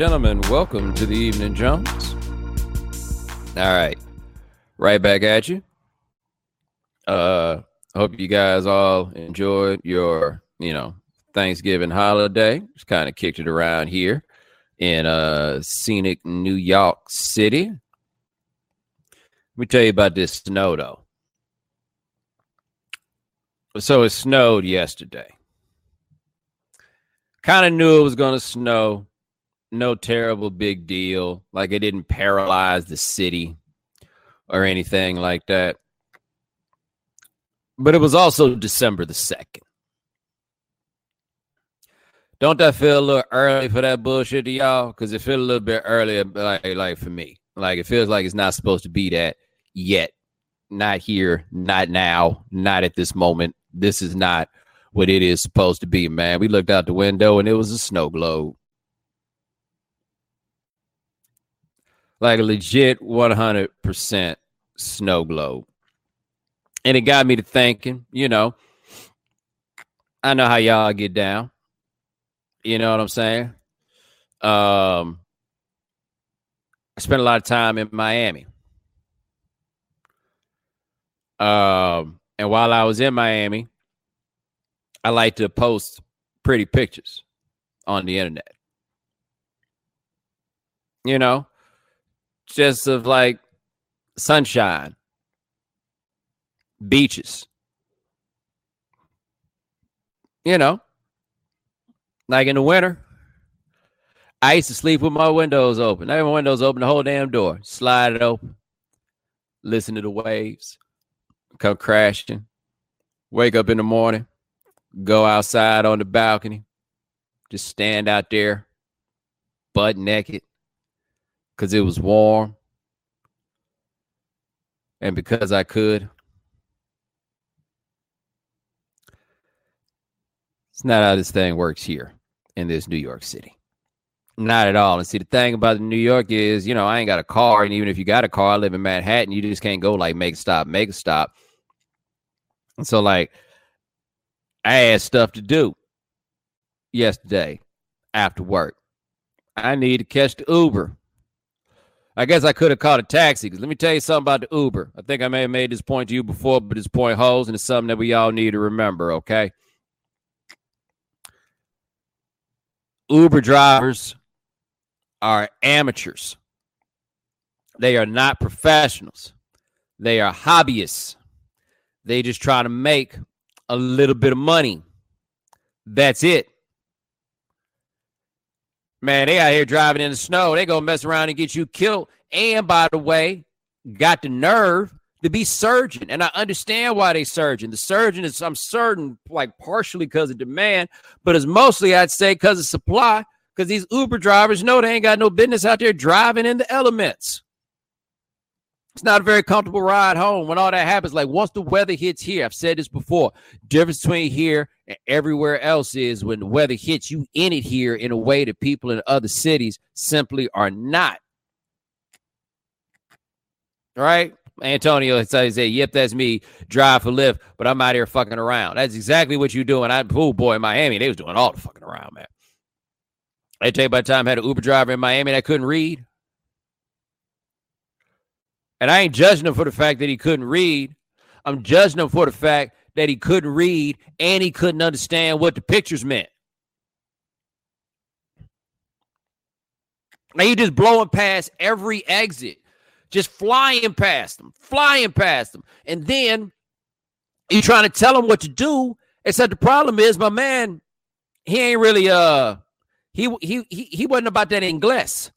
gentlemen, welcome to the Evening Jones. All right, right back at you. Uh, hope you guys all enjoyed your, you know, Thanksgiving holiday. Just kind of kicked it around here in uh scenic New York City. Let me tell you about this snow though. So it snowed yesterday. Kind of knew it was going to snow. No terrible big deal. Like it didn't paralyze the city or anything like that. But it was also December the 2nd. Don't that feel a little early for that bullshit to y'all? Because it feels a little bit earlier, like, like for me. Like it feels like it's not supposed to be that yet. Not here, not now, not at this moment. This is not what it is supposed to be, man. We looked out the window and it was a snow globe. Like a legit 100% snow globe. And it got me to thinking, you know, I know how y'all get down. You know what I'm saying? Um, I spent a lot of time in Miami. Um, and while I was in Miami, I like to post pretty pictures on the internet. You know, just of like sunshine, beaches. You know, like in the winter, I used to sleep with my windows open. I have my windows open, the whole damn door, slide it open, listen to the waves come crashing, wake up in the morning, go outside on the balcony, just stand out there, butt naked, because it was warm. And because I could. It's not how this thing works here in this New York City. Not at all. And see, the thing about New York is, you know, I ain't got a car. And even if you got a car, I live in Manhattan, you just can't go like make a stop, make a stop. And so, like, I had stuff to do yesterday after work. I need to catch the Uber. I guess I could have called a taxi because let me tell you something about the Uber. I think I may have made this point to you before, but this point holds, and it's something that we all need to remember, okay? Uber drivers are amateurs. They are not professionals. They are hobbyists. They just try to make a little bit of money. That's it. Man, they out here driving in the snow. They gonna mess around and get you killed. And by the way, got the nerve to be surging. And I understand why they surging. The surgeon is, I'm certain, like partially because of demand, but it's mostly, I'd say, because of supply. Because these Uber drivers know they ain't got no business out there driving in the elements. It's not a very comfortable ride home when all that happens. Like once the weather hits here, I've said this before. Difference between here and everywhere else is when the weather hits you in it here in a way that people in other cities simply are not. All right. Antonio says, "Yep, that's me. Drive for Lyft, but I'm out here fucking around." That's exactly what you're doing. I, oh boy, in Miami, they was doing all the fucking around, man. I tell you, by the time I had an Uber driver in Miami that couldn't read, and I ain't judging him for the fact that he couldn't read. I'm judging him for the fact that he couldn't read and he couldn't understand what the pictures meant. Now you just blowing past every exit, just flying past them, flying past them, and then you trying to tell him what to do. Except the problem is, my man, he ain't really uh he he he he wasn't about that English.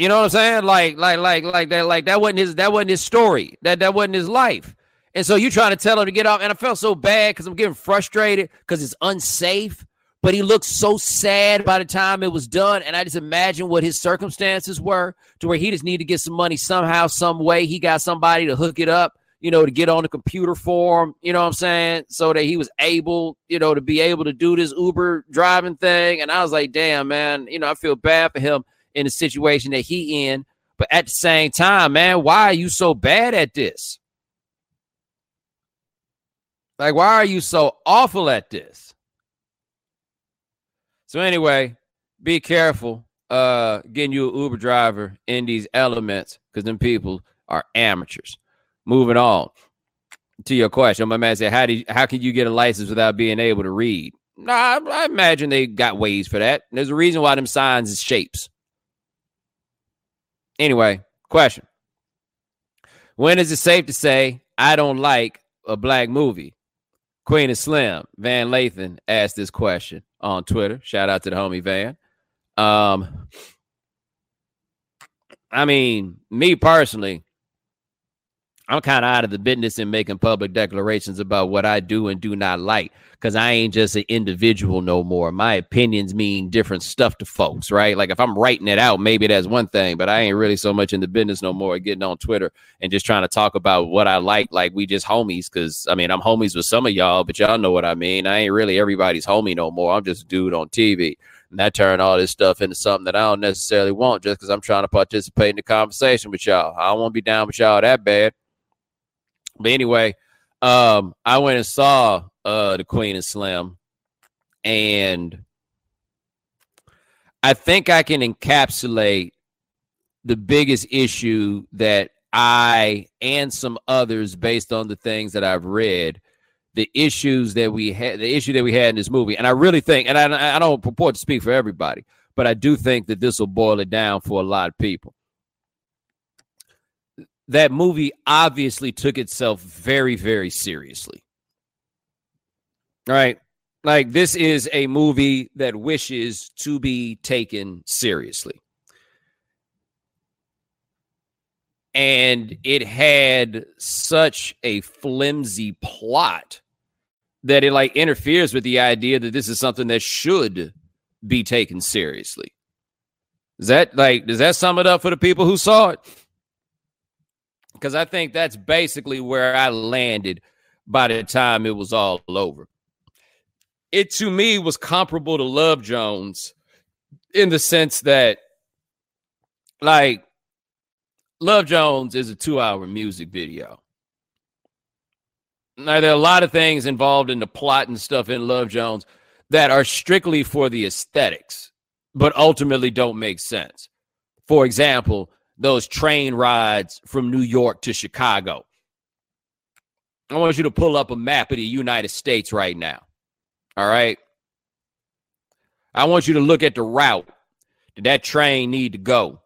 You know what I'm saying? Like, like, like, like that, like that wasn't his that wasn't his story. That that wasn't his life. And so you trying to tell him to get off. And I felt so bad because I'm getting frustrated because it's unsafe. But he looked so sad by the time it was done. And I just imagine what his circumstances were to where he just needed to get some money somehow, some way. He got somebody to hook it up, you know, to get on the computer for him, you know what I'm saying? So that he was able, you know, to be able to do this Uber driving thing. And I was like, damn, man, you know, I feel bad for him in the situation that he in. But at the same time, man, why are you so bad at this? Like, why are you so awful at this? So anyway, be careful uh getting you an Uber driver in these elements because them people are amateurs. Moving on to your question, my man said, "How do you, how can you get a license without being able to read?" Nah, I, I imagine they got ways for that. There's a reason why them signs is shapes. Anyway, question: When is it safe to say I don't like a black movie? Queen and Slim Van Lathan asked this question on Twitter. Shout out to the homie Van. Um, I mean, me personally, I'm kind of out of the business in making public declarations about what I do and do not like because I ain't just an individual no more. My opinions mean different stuff to folks, right? Like if I'm writing it out, maybe that's one thing, but I ain't really so much in the business no more getting on Twitter and just trying to talk about what I like, like we just homies. Cause I mean, I'm homies with some of y'all, but y'all know what I mean. I ain't really everybody's homie no more. I'm just a dude on TV. And that turned all this stuff into something that I don't necessarily want just because I'm trying to participate in the conversation with y'all. I don't want to be down with y'all that bad. But anyway, um, I went and saw uh the Queen and Slim, and I think I can encapsulate the biggest issue that I and some others, based on the things that I've read, the issues that we had, the issue that we had in this movie, and I really think, and I, I don't purport to speak for everybody, but I do think that this will boil it down for a lot of people that movie obviously took itself very, very seriously. Right? Like, this is a movie that wishes to be taken seriously. And it had such a flimsy plot that it like interferes with the idea that this is something that should be taken seriously. Is that like, does that sum it up for the people who saw it? Because I think that's basically where I landed by the time it was all over. It to me was comparable to Love Jones in the sense that, like, Love Jones is a two hour music video. Now, there are a lot of things involved in the plot and stuff in Love Jones that are strictly for the aesthetics, but ultimately don't make sense. For example, those train rides from New York to Chicago. I want you to pull up a map of the United States right now. All right. I want you to look at the route that that train need to go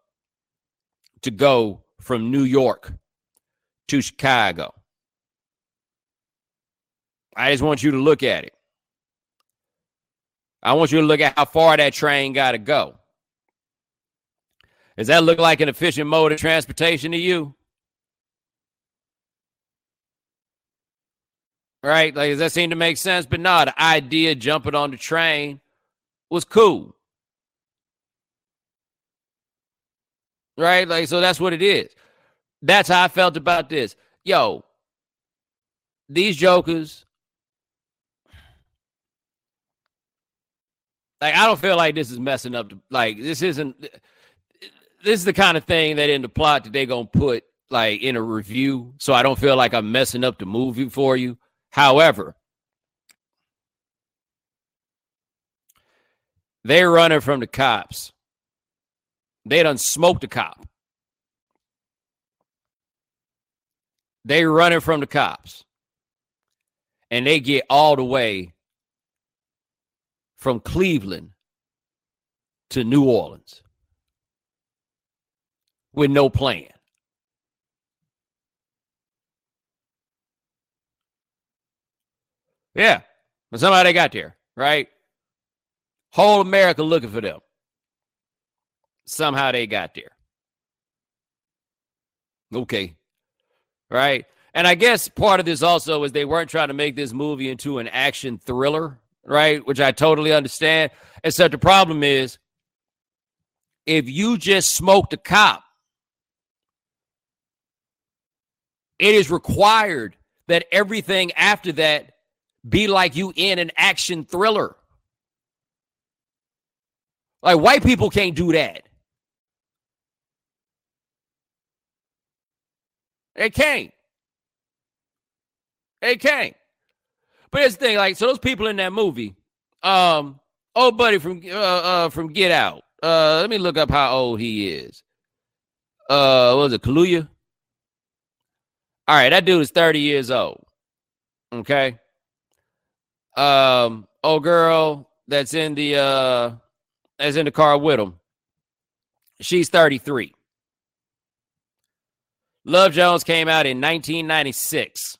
to go from New York to Chicago. I just want you to look at it. I want you to look at how far that train got to go. Does that look like an efficient mode of transportation to you? Right? Like, does that seem to make sense? But no, the idea jumping on the train was cool. Right? Like, so that's what it is. That's how I felt about this. Yo, these jokers, like, I don't feel like this is messing up. The, like, this isn't this is the kind of thing that in the plot that they're gonna put like in a review, so I don't feel like I'm messing up the movie for you. However, they're running from the cops. They done smoked a cop. They running from the cops. And they get all the way from Cleveland to New Orleans with no plan. Yeah. But somehow they got there, right? Whole America looking for them. Somehow they got there. Okay. Right. And I guess part of this also is they weren't trying to make this movie into an action thriller, right? Which I totally understand. Except the problem is if you just smoked a cop It is required that everything after that be like you in an action thriller. Like white people can't do that. They can't. They can't. But here's the thing, like, so those people in that movie, um, old buddy from uh, uh from Get Out. Uh, let me look up how old he is. Uh, what was it, Kaluuya? All right, that dude is 30 years old. Okay. Um, old girl that's in the uh that's in the car with him. She's 33. Love Jones came out in 1996.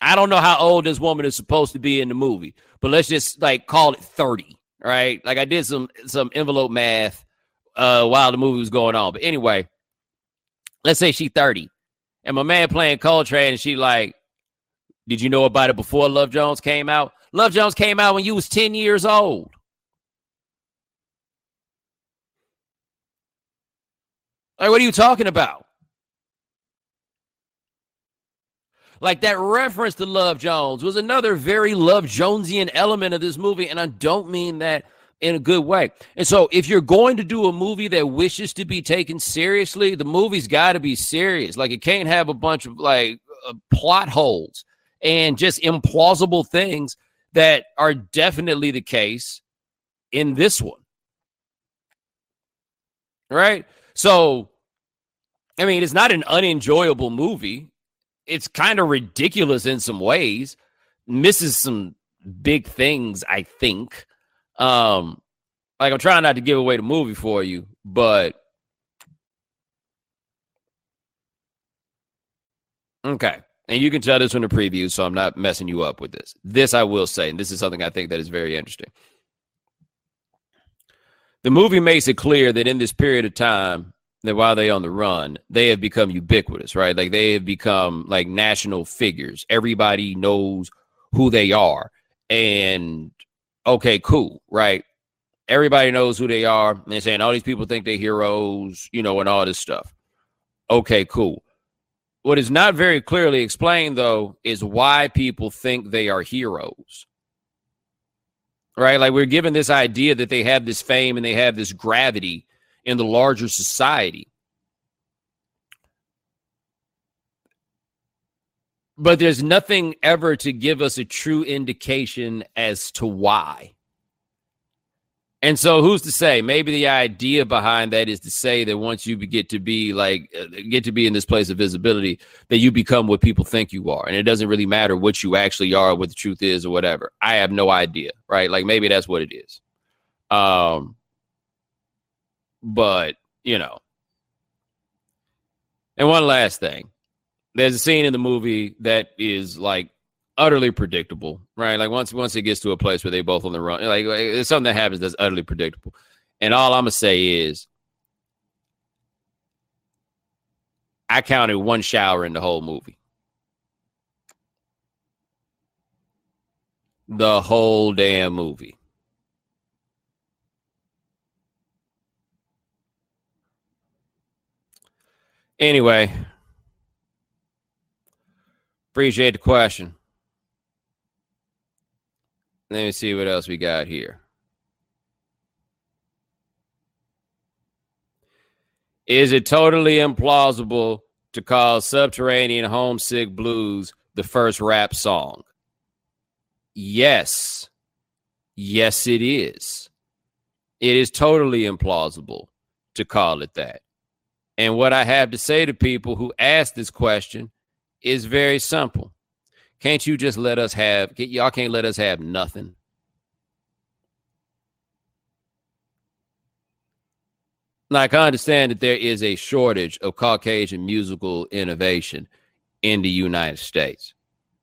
I don't know how old this woman is supposed to be in the movie, but let's just like call it 30, right? Like I did some some envelope math uh while the movie was going on. But anyway, let's say she's 30. And my man playing Coltrane, and she like, did you know about it before Love Jones came out? Love Jones came out when you was 10 years old. Like, what are you talking about? Like that reference to Love Jones was another very Love Jonesian element of this movie. And I don't mean that in a good way. And so, if you're going to do a movie that wishes to be taken seriously, the movie's got to be serious. Like, it can't have a bunch of like uh, plot holes and just implausible things that are definitely the case in this one. Right? So, I mean, it's not an unenjoyable movie. It's kind of ridiculous in some ways, misses some big things, I think. Um, like I'm trying not to give away the movie for you, but okay. And you can tell this from the preview, so I'm not messing you up with this. This I will say, and this is something I think that is very interesting. The movie makes it clear that in this period of time, that while they on the run, they have become ubiquitous, right? Like they have become like national figures. Everybody knows who they are. And okay, cool, right? Everybody knows who they are. And they're saying all these people think they're heroes, you know, and all this stuff. Okay, cool. What is not very clearly explained, though, is why people think they are heroes. Right? Like we're given this idea that they have this fame and they have this gravity in the larger society. But there's nothing ever to give us a true indication as to why. And so, who's to say? Maybe the idea behind that is to say that once you get to be like uh, get to be in this place of visibility, that you become what people think you are, and it doesn't really matter what you actually are, what the truth is, or whatever. I have no idea, right? Like maybe that's what it is. Um, but you know, and one last thing, there's a scene in the movie that is like utterly predictable, right? Like once once it gets to a place where they both on the run, like, like it's something that happens that's utterly predictable. And all I'm gonna say is, I counted one shower in the whole movie. The whole damn movie. Anyway, Appreciate the question. Let me see what else we got here. Is it totally implausible to call Subterranean Homesick Blues the first rap song? Yes. Yes, it is. It is totally implausible to call it that. And what I have to say to people who ask this question is very simple. Can't you just let us have, get y'all can't let us have nothing? Like, I understand that there is a shortage of Caucasian musical innovation in the United States,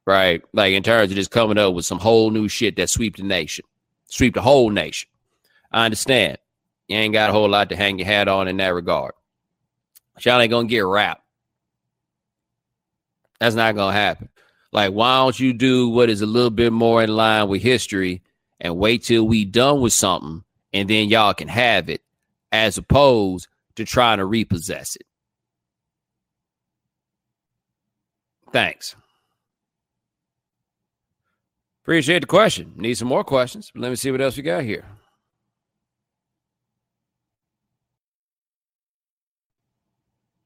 right? Like, in terms of just coming up with some whole new shit that sweep the nation, sweep the whole nation. I understand. You ain't got a whole lot to hang your hat on in that regard. Y'all ain't gonna get rap that's not going to happen. Like, why don't you do what is a little bit more in line with history and wait till we done with something and then y'all can have it as opposed to trying to repossess it. Thanks. Appreciate the question. Need some more questions. Let me see what else we got here.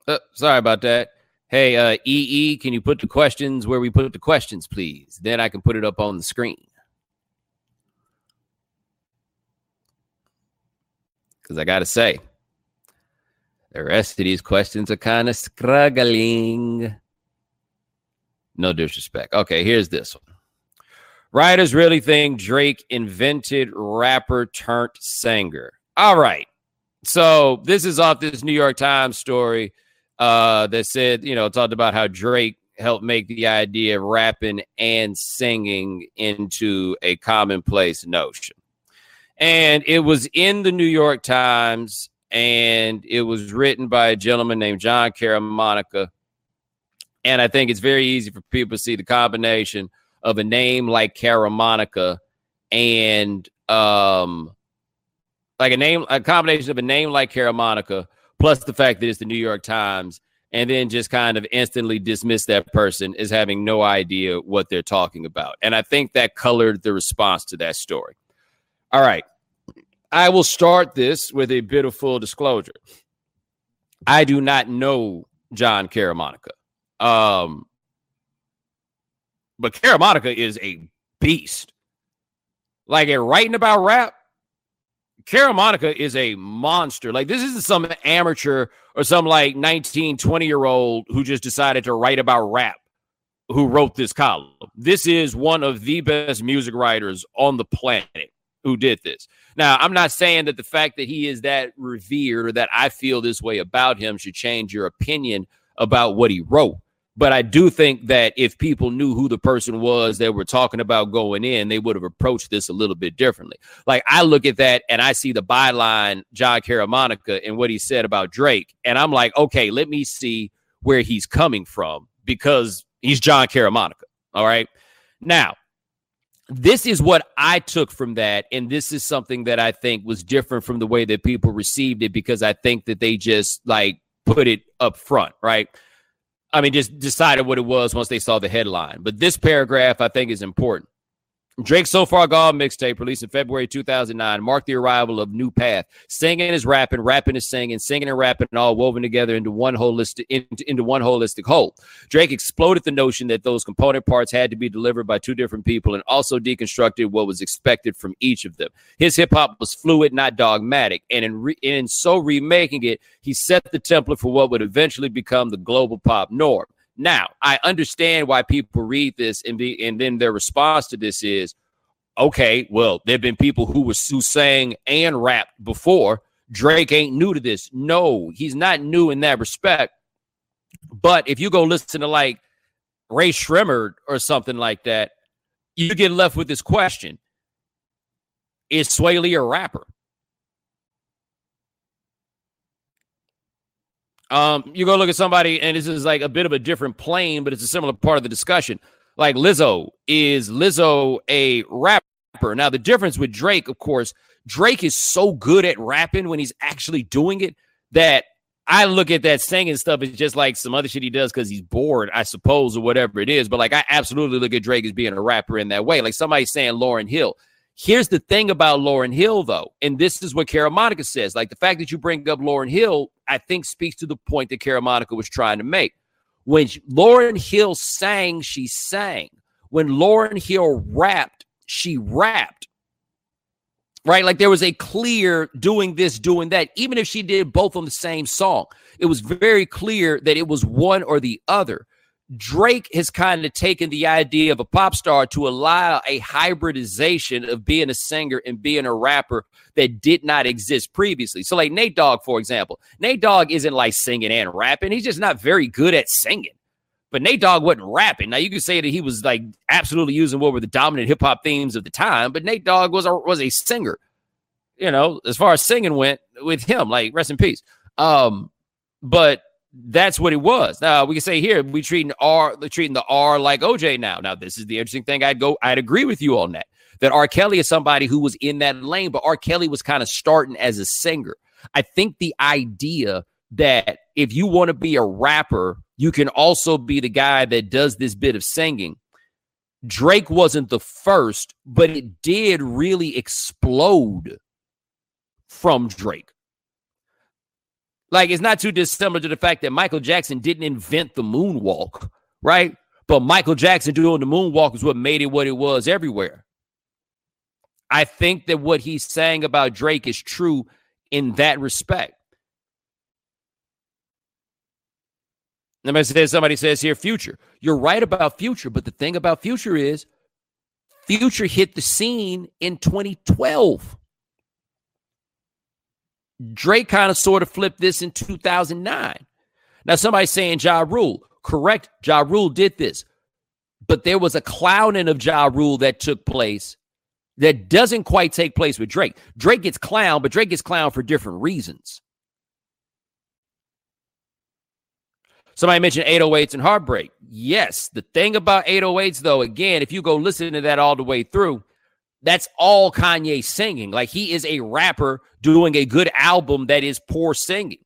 Uh, sorry about that. Hey, uh, EE, can you put the questions where we put the questions, please? Then I can put it up on the screen. because I got to say, the rest of these questions are kind of struggling. No disrespect. Okay, here's this one. Writers really think Drake invented rapper turned singer. All right. So this is off this New York Times story uh, that said, you know, talked about how Drake helped make the idea of rapping and singing into a commonplace notion. And it was in the New York Times and it was written by a gentleman named Jon Caramanica. And I think it's very easy for people to see the combination of a name like Caramanica and um like a name a combination of a name like Caramanica plus the fact that it's the New York Times and then just kind of instantly dismiss that person as having no idea what they're talking about. And I think that colored the response to that story. All right. I will start this with a bit of full disclosure. I do not know Jon Caramanica. Um, but Caramanica is a beast. Like at writing about rap, Caramanica is a monster. Like this isn't some amateur or some like 19, 20 year old who just decided to write about rap who wrote this column. This is one of the best music writers on the planet who did this. Now, I'm not saying that the fact that he is that revered or that I feel this way about him should change your opinion about what he wrote. But I do think that if people knew who the person was that we're talking about going in, they would have approached this a little bit differently. Like I look at that and I see the byline, Jon Caramanica, and what he said about Drake. And I'm like, okay, let me see where he's coming from because he's Jon Caramanica. All right. Now, this is what I took from that. And this is something that I think was different from the way that people received it because I think that they just like put it up front, right? I mean, just decided what it was once they saw the headline. But this paragraph I think is important. Drake So Far Gone mixtape released in February 2009 marked the arrival of New Path. Singing is rapping, rapping is singing, singing and rapping all woven together into one holistic into, into one holistic whole. Drake exploded the notion that those component parts had to be delivered by two different people and also deconstructed what was expected from each of them. His hip hop was fluid, not dogmatic, and in re- in so remaking it, he set the template for what would eventually become the global pop norm. Now, I understand why people read this and be and then their response to this is, okay, well, there've been people who was who sang and rapped before. Drake ain't new to this. No, he's not new in that respect. But if you go listen to like Rae Sremmurd or something like that, you get left with this question: Is Swae Lee a rapper? Um, you go look at somebody, and this is like a bit of a different plane, but it's a similar part of the discussion. Like Lizzo, is Lizzo a rapper? Now, the difference with Drake, of course, Drake is so good at rapping when he's actually doing it that I look at that singing stuff as just like some other shit he does because he's bored, I suppose, or whatever it is. But like, I absolutely look at Drake as being a rapper in that way. Like somebody saying Lauryn Hill. Here's the thing about Lauryn Hill, though, and this is what Caramanica says. Like the fact that you bring up Lauryn Hill, I think speaks to the point that Caramanica was trying to make. When Lauryn Hill sang, she sang. When Lauryn Hill rapped, she rapped. Right? Like there was a clear doing this, doing that, even if she did both on the same song. It was very clear that it was one or the other. Drake has kind of taken the idea of a pop star to allow a hybridization of being a singer and being a rapper that did not exist previously. So, like Nate Dogg, for example, Nate Dogg isn't like singing and rapping. He's just not very good at singing. But Nate Dogg wasn't rapping. Now you could say that he was like absolutely using what were the dominant hip hop themes of the time, but Nate Dogg was a was a singer. You know, as far as singing went with him, like rest in peace. Um, but that's what it was. Now we can say here we treating R treating the R like OJ now. Now this is the interesting thing. I'd go. I'd agree with you on that. That R. Kelly is somebody who was in that lane, but R. Kelly was kind of starting as a singer. I think the idea that if you want to be a rapper, you can also be the guy that does this bit of singing. Drake wasn't the first, but it did really explode from Drake. Like it's not too dissimilar to the fact that Michael Jackson didn't invent the moonwalk, right? But Michael Jackson doing the moonwalk is what made it what it was everywhere. I think that what he's saying about Drake is true in that respect. Somebody says, somebody says here, future. You're right about future, but the thing about future is future hit the scene in 2012. Drake kind of sort of flipped this in 2009. Now, somebody's saying Ja Rule. Correct. Ja Rule did this. But there was a clowning of Ja Rule that took place that doesn't quite take place with Drake. Drake gets clown, but Drake gets clown for different reasons. Somebody mentioned 808s and Heartbreak. Yes, the thing about 808s, though, again, if you go listen to that all the way through, that's all Kanye singing. Like he is a rapper doing a good album that is poor singing.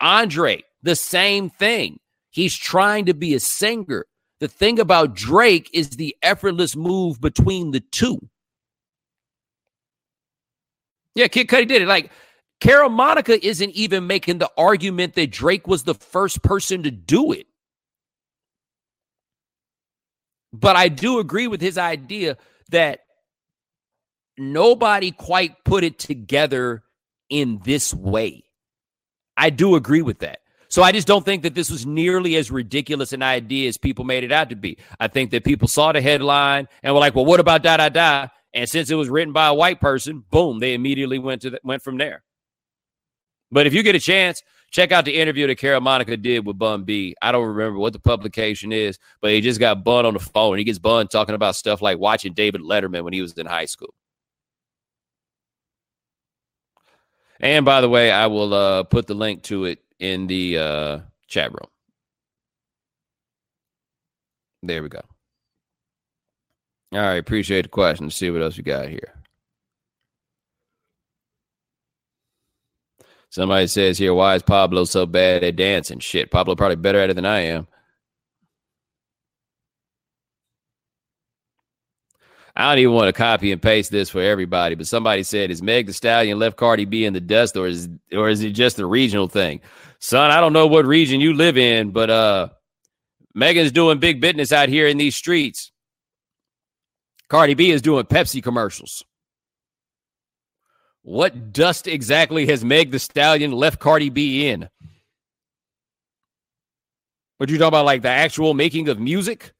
Andre, the same thing. He's trying to be a singer. The thing about Drake is the effortless move between the two. Yeah, Kid Cudi did it. Like Caramanica isn't even making the argument that Drake was the first person to do it. But I do agree with his idea that nobody quite put it together in this way. I do agree with that. So I just don't think that this was nearly as ridiculous an idea as people made it out to be. I think that people saw the headline and were like, "Well, what about da da da?" And since it was written by a white person, boom, they immediately went to the, went from there. But if you get a chance, check out the interview that Caramanica did with Bun B. I don't remember what the publication is, but he just got Bun on the phone. He gets Bun talking about stuff like watching David Letterman when he was in high school. And by the way, I will uh, put the link to it in the uh, chat room. There we go. All right, appreciate the question. Let's see what else we got here. Somebody says here, why is Pablo so bad at dancing? Shit, Pablo probably better at it than I am. I don't even want to copy and paste this for everybody, but somebody said, "Is Meg the Stallion left Cardi B in the dust, or is or is it just a regional thing?" Son, I don't know what region you live in, but uh, Megan's doing big business out here in these streets. Cardi B is doing Pepsi commercials. What dust exactly has Meg the Stallion left Cardi B in? What you talking about, like the actual making of music?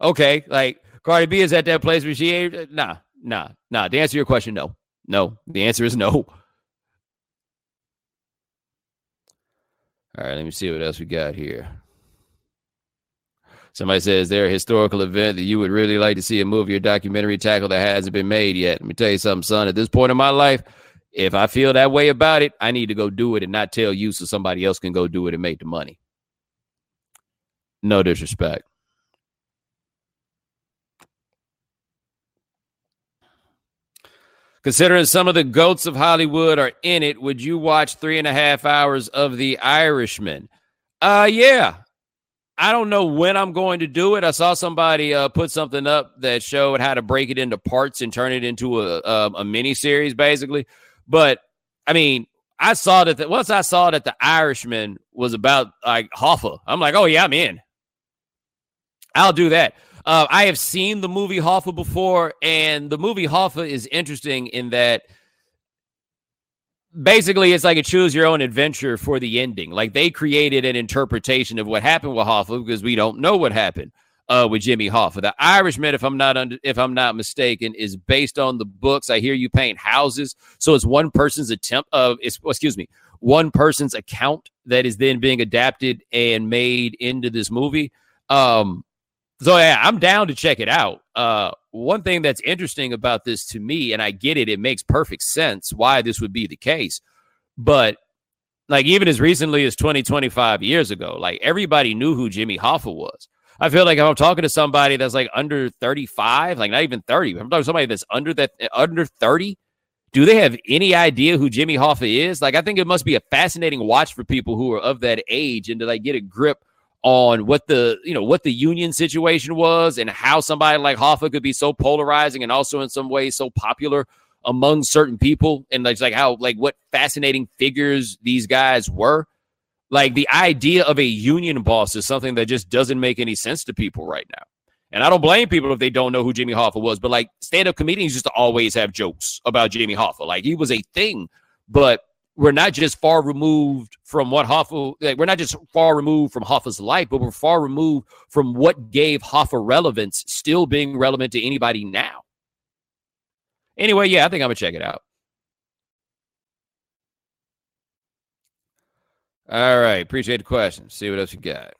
Okay, like Cardi B is at that place where she ain't. Uh, nah, nah, nah. To answer your question, no, no. The answer is no. All right, let me see what else we got here. Somebody says there a historical event that you would really like to see a movie or documentary tackle that hasn't been made yet. Let me tell you something, son. At this point in my life, if I feel that way about it, I need to go do it and not tell you so somebody else can go do it and make the money. No disrespect. Considering some of the goats of Hollywood are in it, would you watch three and a half hours of The Irishman? Uh, yeah, I don't know when I'm going to do it. I saw somebody uh, put something up that showed how to break it into parts and turn it into a a, a mini series, basically. But I mean, I saw that the, once I saw that the Irishman was about like Hoffa, I'm like, oh yeah, I'm in. I'll do that. Uh, I have seen the movie Hoffa before, and the movie Hoffa is interesting in that basically it's like a choose your own adventure for the ending. Like they created an interpretation of what happened with Hoffa because we don't know what happened uh, with Jimmy Hoffa. The Irishman, if I'm not under, if I'm not mistaken, is based on the books. I hear you paint houses, so it's one person's attempt of excuse me, one person's account that is then being adapted and made into this movie. Um, so yeah, I'm down to check it out. Uh, one thing that's interesting about this to me, and I get it, it makes perfect sense why this would be the case. But like even as recently as 20, 25 years ago, like everybody knew who Jimmy Hoffa was. I feel like if I'm talking to somebody that's like under 35, like not even 30, I'm talking to somebody that's under that under 30. Do they have any idea who Jimmy Hoffa is? Like, I think it must be a fascinating watch for people who are of that age and to like get a grip on what the you know what the union situation was and how somebody like Hoffa could be so polarizing and also in some ways so popular among certain people and like, like how like what fascinating figures these guys were. Like the idea of a union boss is something that just doesn't make any sense to people right now. And I don't blame people if they don't know who Jimmy Hoffa was, but like stand-up comedians used to always have jokes about Jimmy Hoffa. Like he was a thing, but we're not just far removed from what Hoffa, like, we're not just far removed from Hoffa's life, but we're far removed from what gave Hoffa relevance, still being relevant to anybody now. Anyway, yeah, I think I'm gonna check it out. All right, appreciate the question. See what else you got.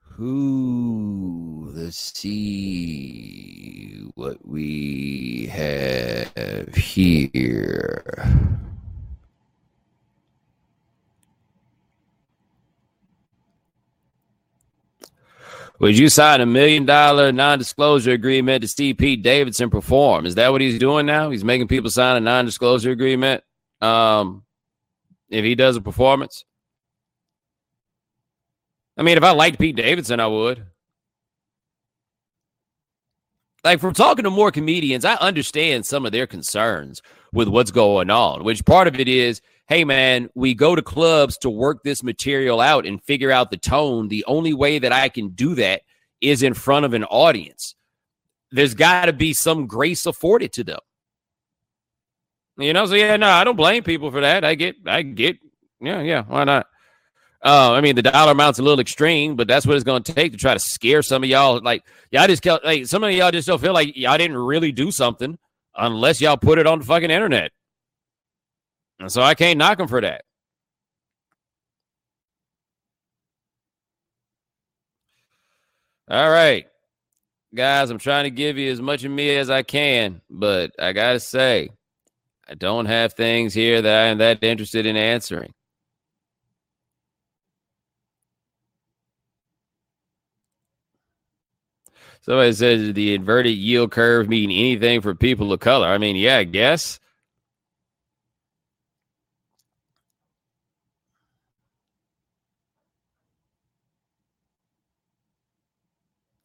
Who? Let's see what we have here. Would you sign a million dollar non disclosure agreement to see Pete Davidson perform? Is that what he's doing now? He's making people sign a non disclosure agreement um, if he does a performance? I mean, if I liked Pete Davidson, I would. Like from talking to more comedians, I understand some of their concerns with what's going on, which part of it is, hey man, we go to clubs to work this material out and figure out the tone. The only way that I can do that is in front of an audience. There's got to be some grace afforded to them. You know, so yeah, no, I don't blame people for that. I get, I get, yeah, yeah, why not? Uh, I mean, the dollar amount's a little extreme, but that's what it's going to take to try to scare some of y'all. Like, y'all just like some of y'all just don't feel like y'all didn't really do something unless y'all put it on the fucking internet. And so I can't knock them for that. All right, guys, I'm trying to give you as much of me as I can, but I gotta say, I don't have things here that I am that interested in answering. Somebody says the inverted yield curve mean anything for people of color. I mean, yeah, I guess.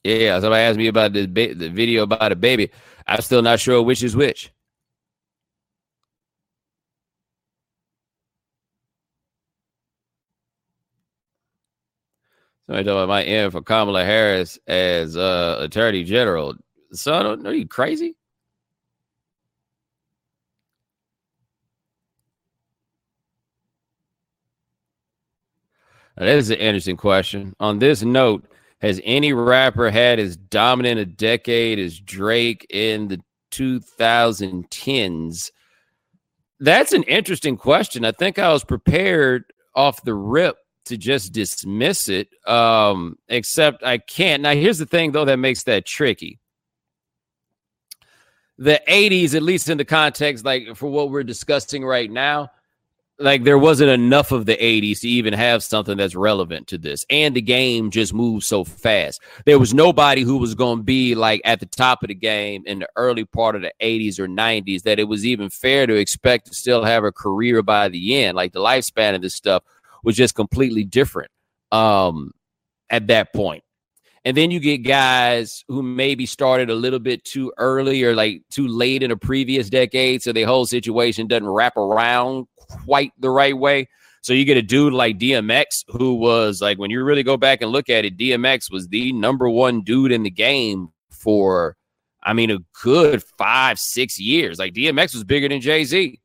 Yeah, somebody asked me about the, ba- the video about a baby. I'm still not sure which is which. Somebody talking about my end for Kamala Harris as uh, Attorney General. Son, are you crazy? Now, that is an interesting question. On this note, has any rapper had as dominant a decade as Drake in the 2010s? That's an interesting question. I think I was prepared off the rip to just dismiss it. Um, except I can't. Now, here's the thing, though, that makes that tricky. The 80s, at least in the context, like for what we're discussing right now, like there wasn't enough of the 80s to even have something that's relevant to this. And the game just moved so fast. There was nobody who was going to be like at the top of the game in the early part of the 80s or 90s that it was even fair to expect to still have a career by the end. Like the lifespan of this stuff was just completely different um, at that point. And then you get guys who maybe started a little bit too early or like too late in a previous decade. So the whole situation doesn't wrap around quite the right way. So you get a dude like DMX, who was like, when you really go back and look at it, DMX was the number one dude in the game for, I mean, a good five, six years. Like DMX was bigger than Jay Z.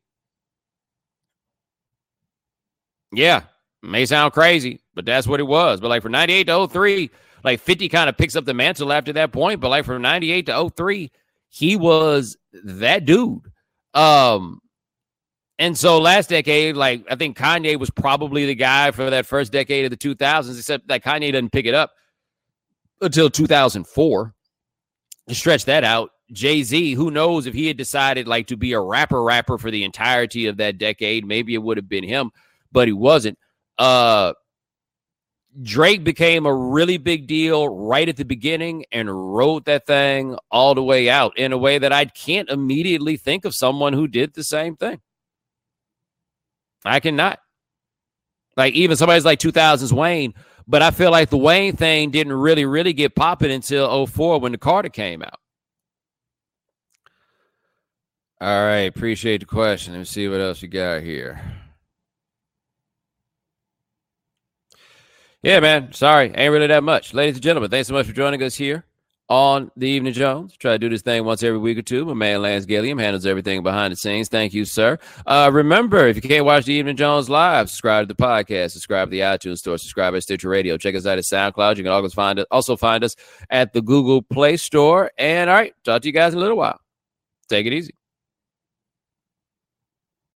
Yeah, May sound crazy, but that's what it was. But like for 98 to 03, like 50 kind of picks up the mantle after that point. But like from 98 to 03, he was that dude. Um, and so last decade, like I think Kanye was probably the guy for that first decade of the 2000s, except that Kanye doesn't pick it up until 2004. To stretch that out, Jay Z, who knows if he had decided like to be a rapper rapper for the entirety of that decade, maybe it would have been him, but he wasn't. Uh, Drake became a really big deal right at the beginning and wrote that thing all the way out in a way that I can't immediately think of someone who did the same thing. I cannot. Like even somebody's like 2000s Wayne, but I feel like the Wayne thing didn't really, really get popping until 04 when the Carter came out. All right. Appreciate the question. Let me see what else you got here. Yeah, man. Sorry. Ain't really that much. Ladies and gentlemen, thanks so much for joining us here on the Evening Jones. Try to do this thing once every week or two. My man Lance Gilliam handles everything behind the scenes. Thank you, sir. Uh, remember, if you can't watch the Evening Jones live, subscribe to the podcast, subscribe to the iTunes Store, subscribe to Stitcher Radio. Check us out at SoundCloud. You can always find us, also find us at the Google Play Store. And all right, talk to you guys in a little while. Take it easy.